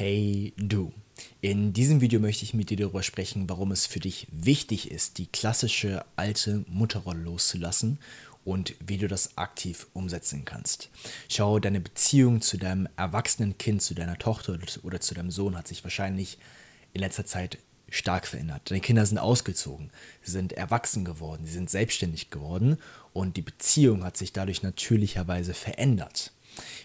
Hey du. In diesem Video möchte ich mit dir darüber sprechen, warum es für dich wichtig ist, die klassische alte Mutterrolle loszulassen und wie du das aktiv umsetzen kannst. Schau, deine Beziehung zu deinem erwachsenen Kind, zu deiner Tochter oder zu deinem Sohn hat sich wahrscheinlich in letzter Zeit stark verändert. Deine Kinder sind ausgezogen, sie sind erwachsen geworden, sie sind selbstständig geworden und die Beziehung hat sich dadurch natürlicherweise verändert.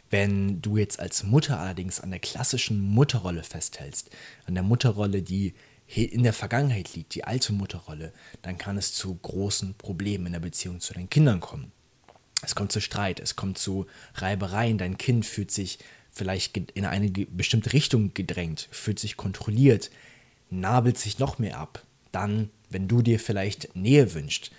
Wenn du jetzt als Mutter allerdings an der klassischen Mutterrolle festhältst, an der Mutterrolle, die in der Vergangenheit liegt, die alte Mutterrolle, dann kann es zu großen Problemen in der Beziehung zu deinen Kindern kommen. Es kommt zu Streit, es kommt zu Reibereien, dein Kind fühlt sich vielleicht in eine bestimmte Richtung gedrängt, fühlt sich kontrolliert, nabelt sich noch mehr ab. Dann, wenn du dir vielleicht Nähe wünschst,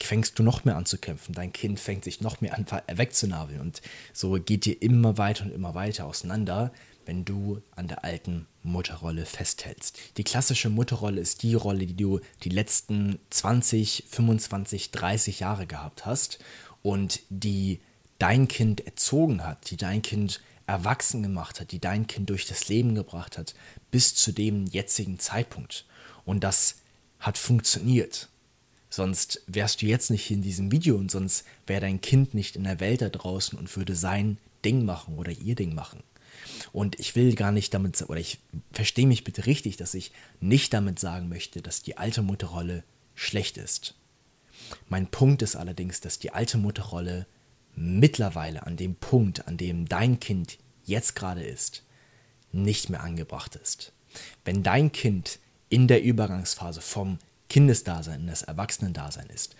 fängst du noch mehr an zu kämpfen. Dein Kind fängt sich noch mehr an wegzunabeln. Und so geht dir immer weiter und immer weiter auseinander, wenn du an der alten Mutterrolle festhältst. Die klassische Mutterrolle ist die Rolle, die du die letzten 20, 25, 30 Jahre gehabt hast und die dein Kind erzogen hat, die dein Kind erwachsen gemacht hat, die dein Kind durch das Leben gebracht hat, bis zu dem jetzigen Zeitpunkt. Und das hat funktioniert. Sonst wärst du jetzt nicht in diesem Video und sonst wäre dein Kind nicht in der Welt da draußen und würde sein Ding machen oder ihr Ding machen. Und ich will gar nicht damit, oder ich verstehe mich bitte richtig, dass ich nicht damit sagen möchte, dass die alte Mutterrolle schlecht ist. Mein Punkt ist allerdings, dass die alte Mutterrolle mittlerweile an dem Punkt, an dem dein Kind jetzt gerade ist, nicht mehr angebracht ist. Wenn dein Kind in der Übergangsphase vom Kindesdasein, in das Erwachsenendasein ist,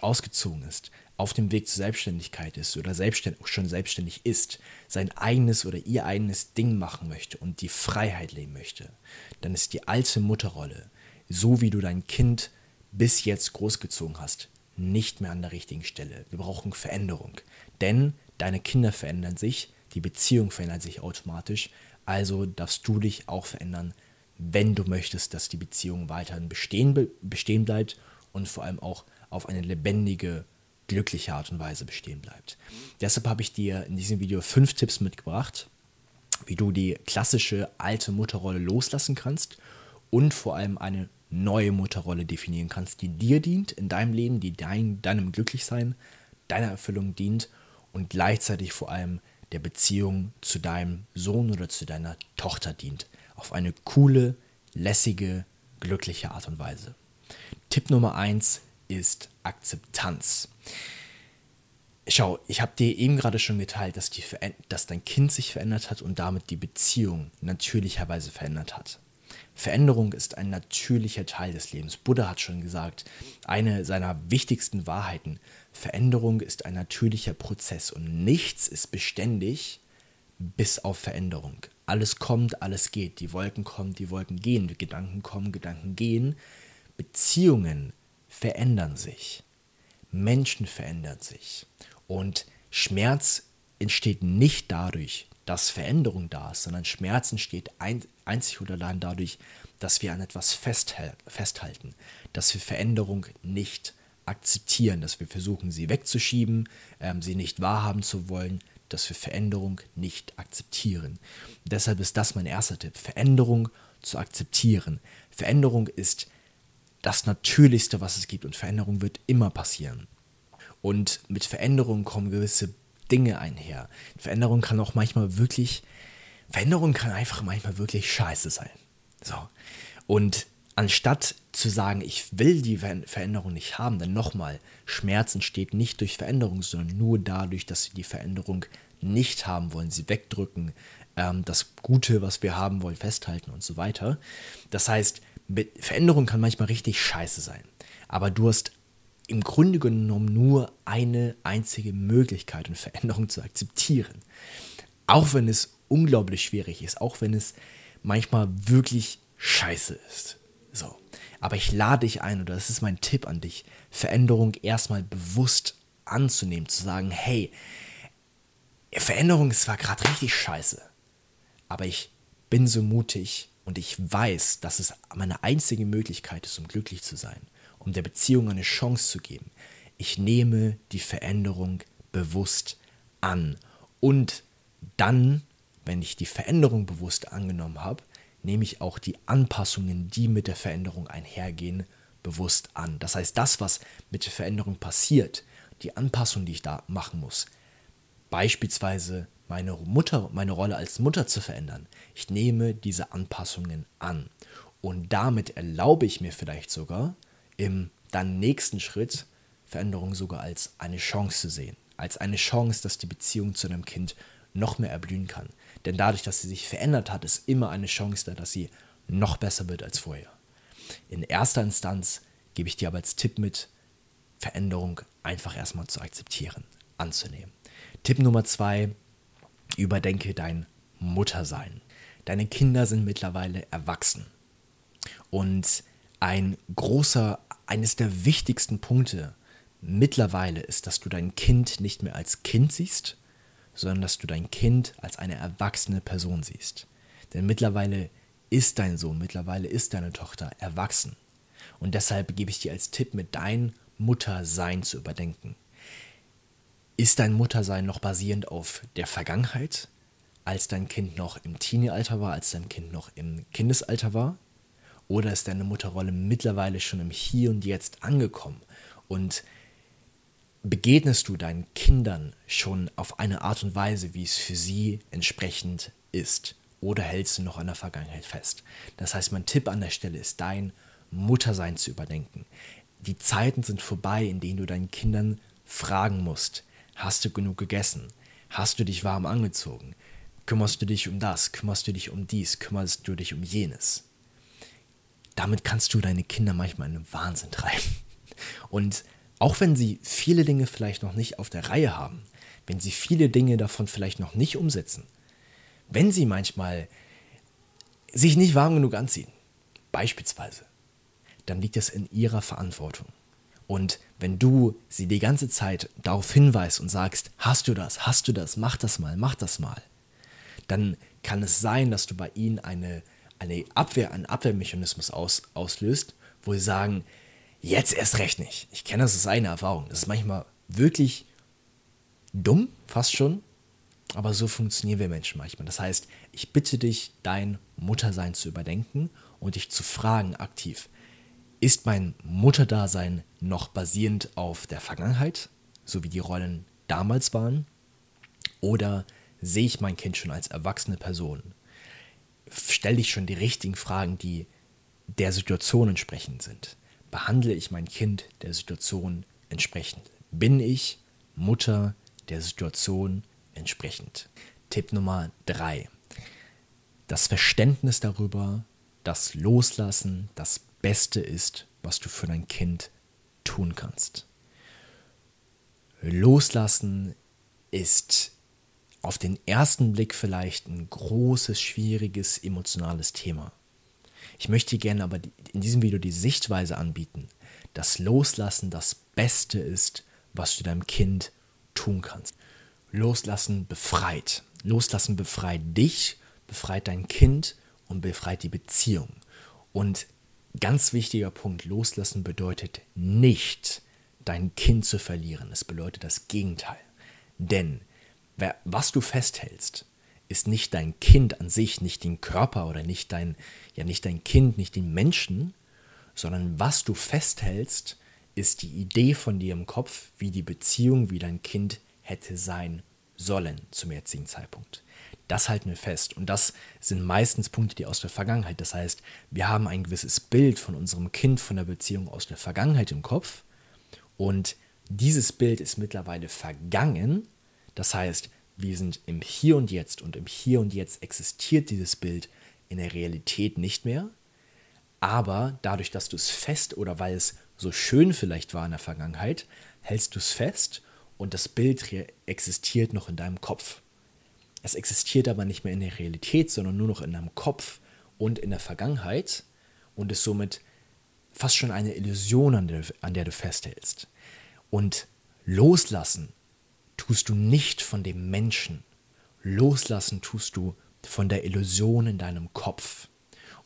ausgezogen ist, auf dem Weg zur Selbstständigkeit ist oder selbstständig, schon selbstständig ist, sein eigenes oder ihr eigenes Ding machen möchte und die Freiheit leben möchte, dann ist die alte Mutterrolle, so wie du dein Kind bis jetzt großgezogen hast, nicht mehr an der richtigen Stelle. Wir brauchen Veränderung. Denn deine Kinder verändern sich, die Beziehung verändert sich automatisch, also darfst du dich auch verändern, wenn du möchtest, dass die Beziehung weiterhin bestehen, bestehen bleibt und vor allem auch auf eine lebendige, glückliche Art und Weise bestehen bleibt. Deshalb habe ich dir in diesem Video fünf Tipps mitgebracht, wie du die klassische alte Mutterrolle loslassen kannst und vor allem eine neue Mutterrolle definieren kannst, die dir dient in deinem Leben, die dein, deinem Glücklichsein, deiner Erfüllung dient und gleichzeitig vor allem der Beziehung zu deinem Sohn oder zu deiner Tochter dient auf eine coole, lässige, glückliche Art und Weise. Tipp Nummer 1 ist Akzeptanz. Schau, ich habe dir eben gerade schon geteilt, dass, die, dass dein Kind sich verändert hat und damit die Beziehung natürlicherweise verändert hat. Veränderung ist ein natürlicher Teil des Lebens. Buddha hat schon gesagt, eine seiner wichtigsten Wahrheiten, Veränderung ist ein natürlicher Prozess und nichts ist beständig bis auf Veränderung. Alles kommt, alles geht. Die Wolken kommen, die Wolken gehen. Die Gedanken kommen, Gedanken gehen. Beziehungen verändern sich. Menschen verändern sich. Und Schmerz entsteht nicht dadurch, dass Veränderung da ist, sondern Schmerz entsteht ein, einzig und allein dadurch, dass wir an etwas festhalten, dass wir Veränderung nicht akzeptieren, dass wir versuchen, sie wegzuschieben, ähm, sie nicht wahrhaben zu wollen, dass wir Veränderung nicht akzeptieren. Deshalb ist das mein erster Tipp, Veränderung zu akzeptieren. Veränderung ist das Natürlichste, was es gibt und Veränderung wird immer passieren. Und mit Veränderung kommen gewisse Dinge einher. Veränderung kann auch manchmal wirklich, Veränderung kann einfach manchmal wirklich scheiße sein. So. Und anstatt zu sagen, ich will die Veränderung nicht haben, denn nochmal, Schmerz entsteht nicht durch Veränderung, sondern nur dadurch, dass wir die Veränderung nicht haben wollen, sie wegdrücken, ähm, das Gute, was wir haben wollen, festhalten und so weiter. Das heißt, Veränderung kann manchmal richtig scheiße sein, aber du hast im Grunde genommen nur eine einzige Möglichkeit, eine Veränderung zu akzeptieren. Auch wenn es unglaublich schwierig ist, auch wenn es manchmal wirklich scheiße ist. So. Aber ich lade dich ein, oder das ist mein Tipp an dich, Veränderung erstmal bewusst anzunehmen, zu sagen, hey, Veränderung ist zwar gerade richtig scheiße, aber ich bin so mutig und ich weiß, dass es meine einzige Möglichkeit ist, um glücklich zu sein, um der Beziehung eine Chance zu geben. Ich nehme die Veränderung bewusst an und dann wenn ich die Veränderung bewusst angenommen habe, nehme ich auch die Anpassungen, die mit der Veränderung einhergehen, bewusst an. Das heißt, das, was mit der Veränderung passiert, die Anpassung, die ich da machen muss, beispielsweise meine Mutter, meine Rolle als Mutter zu verändern, ich nehme diese Anpassungen an. Und damit erlaube ich mir vielleicht sogar im dann nächsten Schritt Veränderung sogar als eine Chance zu sehen. Als eine Chance, dass die Beziehung zu einem Kind noch mehr erblühen kann. Denn dadurch, dass sie sich verändert hat, ist immer eine Chance da, dass sie noch besser wird als vorher. In erster Instanz gebe ich dir aber als Tipp mit, Veränderung einfach erstmal zu akzeptieren, anzunehmen. Tipp Nummer zwei, überdenke dein Muttersein. Deine Kinder sind mittlerweile erwachsen. Und ein großer, eines der wichtigsten Punkte mittlerweile ist, dass du dein Kind nicht mehr als Kind siehst, sondern dass du dein Kind als eine erwachsene Person siehst. Denn mittlerweile ist dein Sohn, mittlerweile ist deine Tochter erwachsen. Und deshalb gebe ich dir als Tipp mit, dein Muttersein zu überdenken. Ist dein Muttersein noch basierend auf der Vergangenheit, als dein Kind noch im Teenie-Alter war, als dein Kind noch im Kindesalter war? Oder ist deine Mutterrolle mittlerweile schon im Hier und Jetzt angekommen und begegnest du deinen Kindern schon auf eine Art und Weise, wie es für sie entsprechend ist? Oder hältst du noch an der Vergangenheit fest? Das heißt, mein Tipp an der Stelle ist, dein Muttersein zu überdenken. Die Zeiten sind vorbei, in denen du deinen Kindern fragen musst, hast du genug gegessen? Hast du dich warm angezogen? Kümmerst du dich um das? Kümmerst du dich um dies? Kümmerst du dich um jenes? Damit kannst du deine Kinder manchmal in den Wahnsinn treiben. Und auch wenn sie viele Dinge vielleicht noch nicht auf der Reihe haben, wenn sie viele Dinge davon vielleicht noch nicht umsetzen, wenn sie manchmal sich nicht warm genug anziehen, beispielsweise, dann liegt es in ihrer Verantwortung. Und wenn du sie die ganze Zeit darauf hinweist und sagst, hast du das, hast du das, mach das mal, mach das mal, dann kann es sein, dass du bei ihnen eine, eine Abwehr, einen Abwehrmechanismus aus, auslöst, wo sie sagen, Jetzt erst recht nicht. Ich kenne das aus eigener Erfahrung. Das ist manchmal wirklich dumm, fast schon. Aber so funktionieren wir Menschen manchmal. Das heißt, ich bitte dich, dein Muttersein zu überdenken und dich zu fragen aktiv, ist mein Mutterdasein noch basierend auf der Vergangenheit, so wie die Rollen damals waren? Oder sehe ich mein Kind schon als erwachsene Person? Stelle ich schon die richtigen Fragen, die der Situation entsprechend sind? behandle ich mein Kind der Situation entsprechend? Bin ich Mutter der Situation entsprechend? Tipp Nummer drei: Das Verständnis darüber, dass Loslassen das Beste ist, was du für dein Kind tun kannst. Loslassen ist auf den ersten Blick vielleicht ein großes, schwieriges, emotionales Thema. Ich möchte gerne aber in diesem Video die Sichtweise anbieten, dass Loslassen das Beste ist, was du deinem Kind tun kannst. Loslassen befreit. Loslassen befreit dich, befreit dein Kind und befreit die Beziehung. Und ganz wichtiger Punkt, loslassen bedeutet nicht, dein Kind zu verlieren. Es bedeutet das Gegenteil. Denn was du festhältst, ist nicht dein Kind an sich, nicht den Körper oder nicht dein, ja nicht dein Kind, nicht den Menschen, sondern was du festhältst, ist die Idee von dir im Kopf, wie die Beziehung, wie dein Kind hätte sein sollen zum jetzigen Zeitpunkt. Das halten wir fest. Und das sind meistens Punkte, die aus der Vergangenheit. Das heißt, wir haben ein gewisses Bild von unserem Kind, von der Beziehung aus der Vergangenheit im Kopf. Und dieses Bild ist mittlerweile vergangen. Das heißt, wir sind im Hier und Jetzt und im Hier und Jetzt existiert dieses Bild in der Realität nicht mehr. Aber dadurch, dass du es fest oder weil es so schön vielleicht war in der Vergangenheit, hältst du es fest und das Bild existiert noch in deinem Kopf. Es existiert aber nicht mehr in der Realität, sondern nur noch in deinem Kopf und in der Vergangenheit und ist somit fast schon eine Illusion, an der, an der du festhältst. Und loslassen tust du nicht von dem Menschen. Loslassen tust du von der Illusion in deinem Kopf.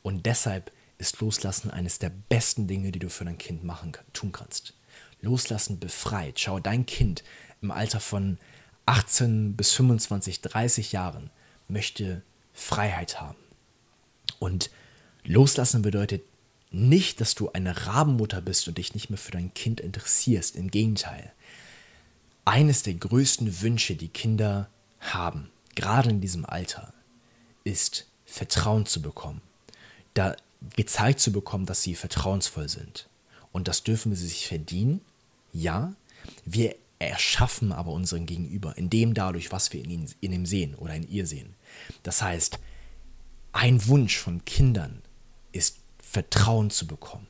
Und deshalb ist Loslassen eines der besten Dinge, die du für dein Kind machen, tun kannst. Loslassen befreit. Schau, dein Kind im Alter von 18 bis 25, 30 Jahren möchte Freiheit haben. Und loslassen bedeutet nicht, dass du eine Rabenmutter bist und dich nicht mehr für dein Kind interessierst. Im Gegenteil. Eines der größten Wünsche, die Kinder haben, gerade in diesem Alter, ist Vertrauen zu bekommen. Da gezeigt zu bekommen, dass sie vertrauensvoll sind. Und das dürfen sie sich verdienen. Ja, wir erschaffen aber unseren Gegenüber, indem dadurch, was wir in, ihn, in ihm sehen oder in ihr sehen. Das heißt, ein Wunsch von Kindern ist Vertrauen zu bekommen.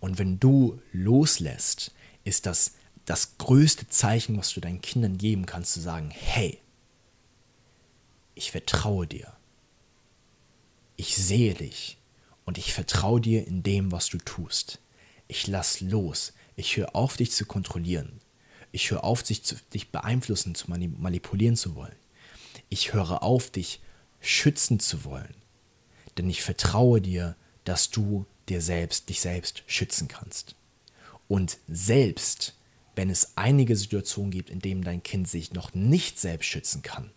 Und wenn du loslässt, ist das das größte Zeichen, was du deinen Kindern geben kannst, zu sagen, hey, ich vertraue dir. Ich sehe dich und ich vertraue dir in dem, was du tust. Ich lass los. Ich höre auf, dich zu kontrollieren. Ich höre auf, dich, zu, dich beeinflussen, zu manipulieren zu wollen. Ich höre auf, dich schützen zu wollen. Denn ich vertraue dir, dass du dir selbst, dich selbst schützen kannst. Und selbst wenn es einige Situationen gibt, in denen dein Kind sich noch nicht selbst schützen kann,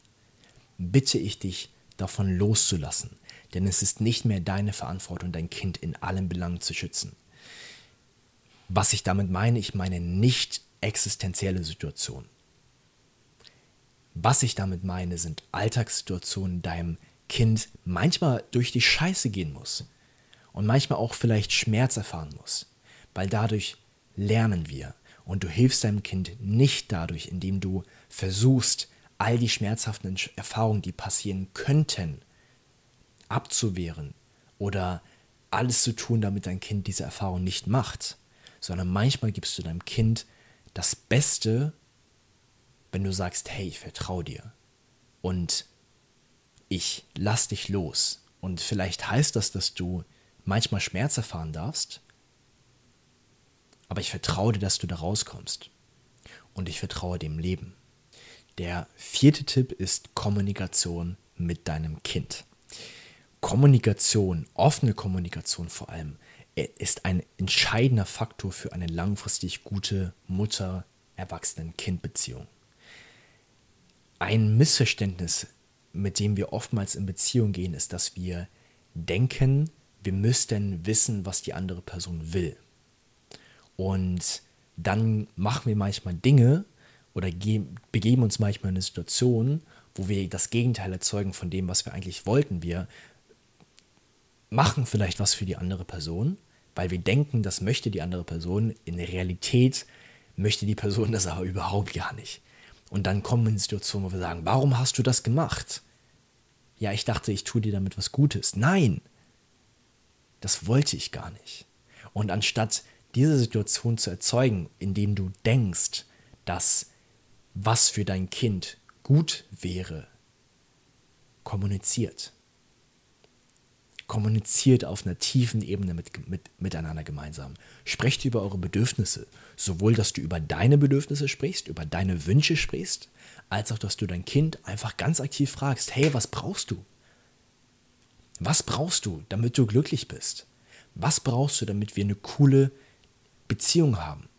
bitte ich dich, davon loszulassen. Denn es ist nicht mehr deine Verantwortung, dein Kind in allen Belangen zu schützen. Was ich damit meine, ich meine nicht existenzielle Situationen. Was ich damit meine, sind Alltagssituationen, deinem Kind manchmal durch die Scheiße gehen muss und manchmal auch vielleicht Schmerz erfahren muss, weil dadurch lernen wir und du hilfst deinem Kind nicht dadurch, indem du versuchst, all die schmerzhaften Erfahrungen, die passieren könnten, abzuwehren oder alles zu tun, damit dein Kind diese Erfahrung nicht macht, sondern manchmal gibst du deinem Kind das Beste, wenn du sagst, hey, ich vertraue dir und ich lass dich los. Und vielleicht heißt das, dass du manchmal Schmerz erfahren darfst, aber ich vertraue dir, dass du da rauskommst. Und ich vertraue dem Leben. Der vierte Tipp ist Kommunikation mit deinem Kind. Kommunikation, offene Kommunikation vor allem, äh, ist ein entscheidender Faktor für eine langfristig gute Mutter-Erwachsenen-Kind-Beziehung. Ein Missverständnis, mit dem wir oftmals in Beziehung gehen, ist, dass wir denken, wir müssten wissen, was die andere Person will. Und dann machen wir manchmal Dinge oder begeben uns manchmal in eine Situation, wo wir das Gegenteil erzeugen von dem, was wir eigentlich wollten. Wir machen vielleicht was für die andere Person, weil wir denken, das möchte die andere Person. In der Realität möchte die Person das aber überhaupt gar nicht. Und dann kommen wir in eine Situation, wo wir sagen, warum hast du das gemacht? Ja, ich dachte, ich tue dir damit was Gutes. Nein, das wollte ich gar nicht. Und anstatt diese Situation zu erzeugen, indem du denkst, dass was für dein Kind gut wäre, kommuniziert kommuniziert auf einer tiefen Ebene mit, mit, miteinander gemeinsam. Sprecht über eure Bedürfnisse. Sowohl, dass du über deine Bedürfnisse sprichst, über deine Wünsche sprichst, als auch, dass du dein Kind einfach ganz aktiv fragst, hey, was brauchst du? Was brauchst du, damit du glücklich bist? Was brauchst du, damit wir eine coole Beziehung haben?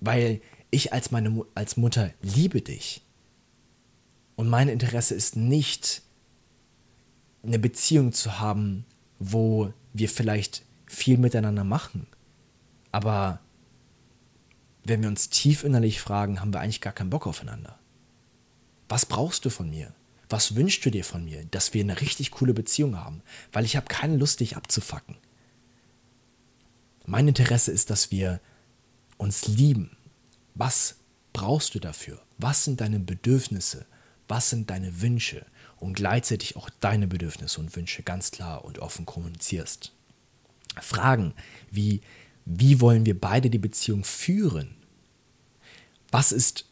Weil ich als meine als Mutter liebe dich. Und mein Interesse ist nicht, eine Beziehung zu haben, wo wir vielleicht viel miteinander machen. Aber wenn wir uns tief innerlich fragen, haben wir eigentlich gar keinen Bock aufeinander. Was brauchst du von mir? Was wünschst du dir von mir? Dass wir eine richtig coole Beziehung haben, weil ich habe keine Lust, dich abzufacken. Mein Interesse ist, dass wir uns lieben. Was brauchst du dafür? Was sind deine Bedürfnisse? Was sind deine Wünsche? und gleichzeitig auch deine Bedürfnisse und Wünsche ganz klar und offen kommunizierst. Fragen wie, wie wollen wir beide die Beziehung führen? Was ist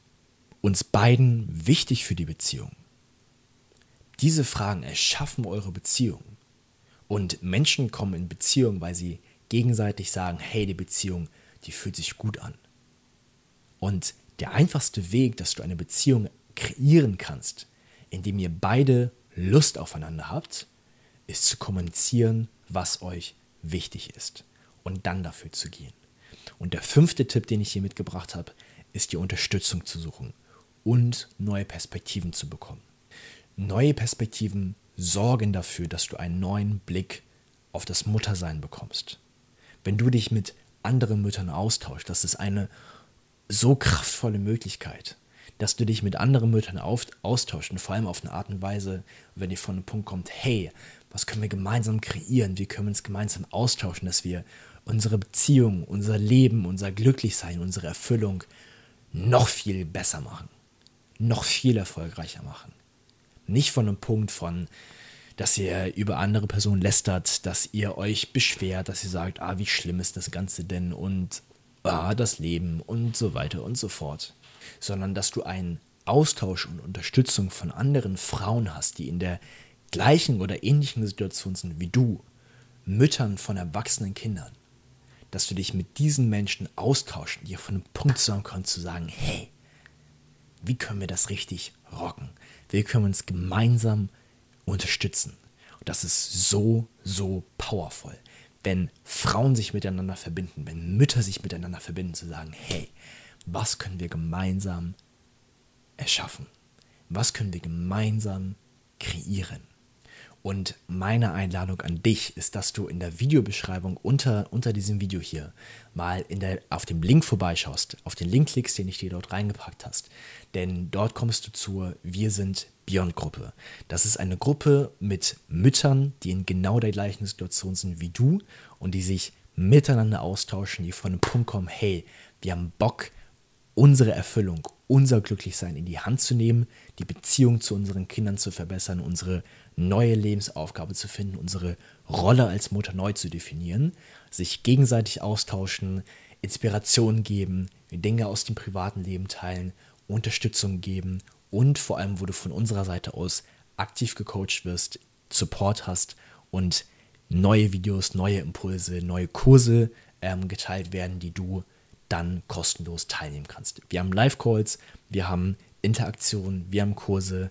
uns beiden wichtig für die Beziehung? Diese Fragen erschaffen eure Beziehung. Und Menschen kommen in Beziehung, weil sie gegenseitig sagen, hey, die Beziehung, die fühlt sich gut an. Und der einfachste Weg, dass du eine Beziehung kreieren kannst, indem ihr beide Lust aufeinander habt, ist zu kommunizieren, was euch wichtig ist und dann dafür zu gehen. Und der fünfte Tipp, den ich hier mitgebracht habe, ist die Unterstützung zu suchen und neue Perspektiven zu bekommen. neue Perspektiven sorgen dafür, dass du einen neuen Blick auf das Muttersein bekommst. Wenn du dich mit anderen Müttern austauschst, das ist eine so kraftvolle Möglichkeit, dass du dich mit anderen Müttern auf, austauschst und vor allem auf eine Art und Weise, wenn ihr von einem Punkt kommt, hey, was können wir gemeinsam kreieren, wie können wir uns gemeinsam austauschen, dass wir unsere Beziehung, unser Leben, unser Glücklichsein, unsere Erfüllung noch viel besser machen, noch viel erfolgreicher machen. Nicht von einem Punkt von, dass ihr über andere Personen lästert, dass ihr euch beschwert, dass ihr sagt, ah, wie schlimm ist das Ganze denn und ah, das Leben und so weiter und so fort, sondern dass du einen Austausch und Unterstützung von anderen Frauen hast, die in der gleichen oder ähnlichen Situation sind wie du, Müttern von erwachsenen Kindern, dass du dich mit diesen Menschen austauschen, dir von einem Punkt zusammen kannst, zu sagen, hey, wie können wir das richtig rocken? Wie können wir uns gemeinsam unterstützen? Und das ist so, so powerful. Wenn Frauen sich miteinander verbinden, wenn Mütter sich miteinander verbinden, zu sagen, hey, was können wir gemeinsam erschaffen? Was können wir gemeinsam kreieren? Und meine Einladung an dich ist, dass du in der Videobeschreibung unter, unter diesem Video hier mal in der, auf dem Link vorbeischaust, auf den Link klickst, den ich dir dort reingepackt hast. Denn dort kommst du zur Wir sind Beyond Gruppe. Das ist eine Gruppe mit Müttern, die in genau der gleichen Situation sind wie du und die sich miteinander austauschen, die von einem Punkt kommen, hey, wir haben Bock, unsere Erfüllung, unser Glücklichsein in die Hand zu nehmen, die Beziehung zu unseren Kindern zu verbessern, unsere neue Lebensaufgabe zu finden, unsere Rolle als Mutter neu zu definieren, sich gegenseitig austauschen, Inspiration geben, Dinge aus dem privaten Leben teilen, Unterstützung geben und vor allem, wo du von unserer Seite aus aktiv gecoacht wirst, Support hast und neue Videos, neue Impulse, neue Kurse ähm, geteilt werden, die du dann kostenlos teilnehmen kannst. Wir haben Live-Calls, wir haben Interaktionen, wir haben Kurse,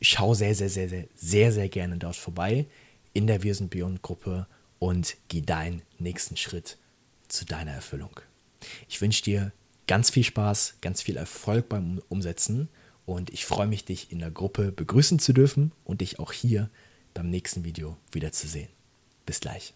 schau sehr, sehr, sehr, sehr, sehr, sehr gerne dort vorbei in der Wir sind Beyond Gruppe und geh deinen nächsten Schritt zu deiner Erfüllung. Ich wünsche dir ganz viel Spaß, ganz viel Erfolg beim Umsetzen und ich freue mich, dich in der Gruppe begrüßen zu dürfen und dich auch hier beim nächsten Video wiederzusehen. Bis gleich.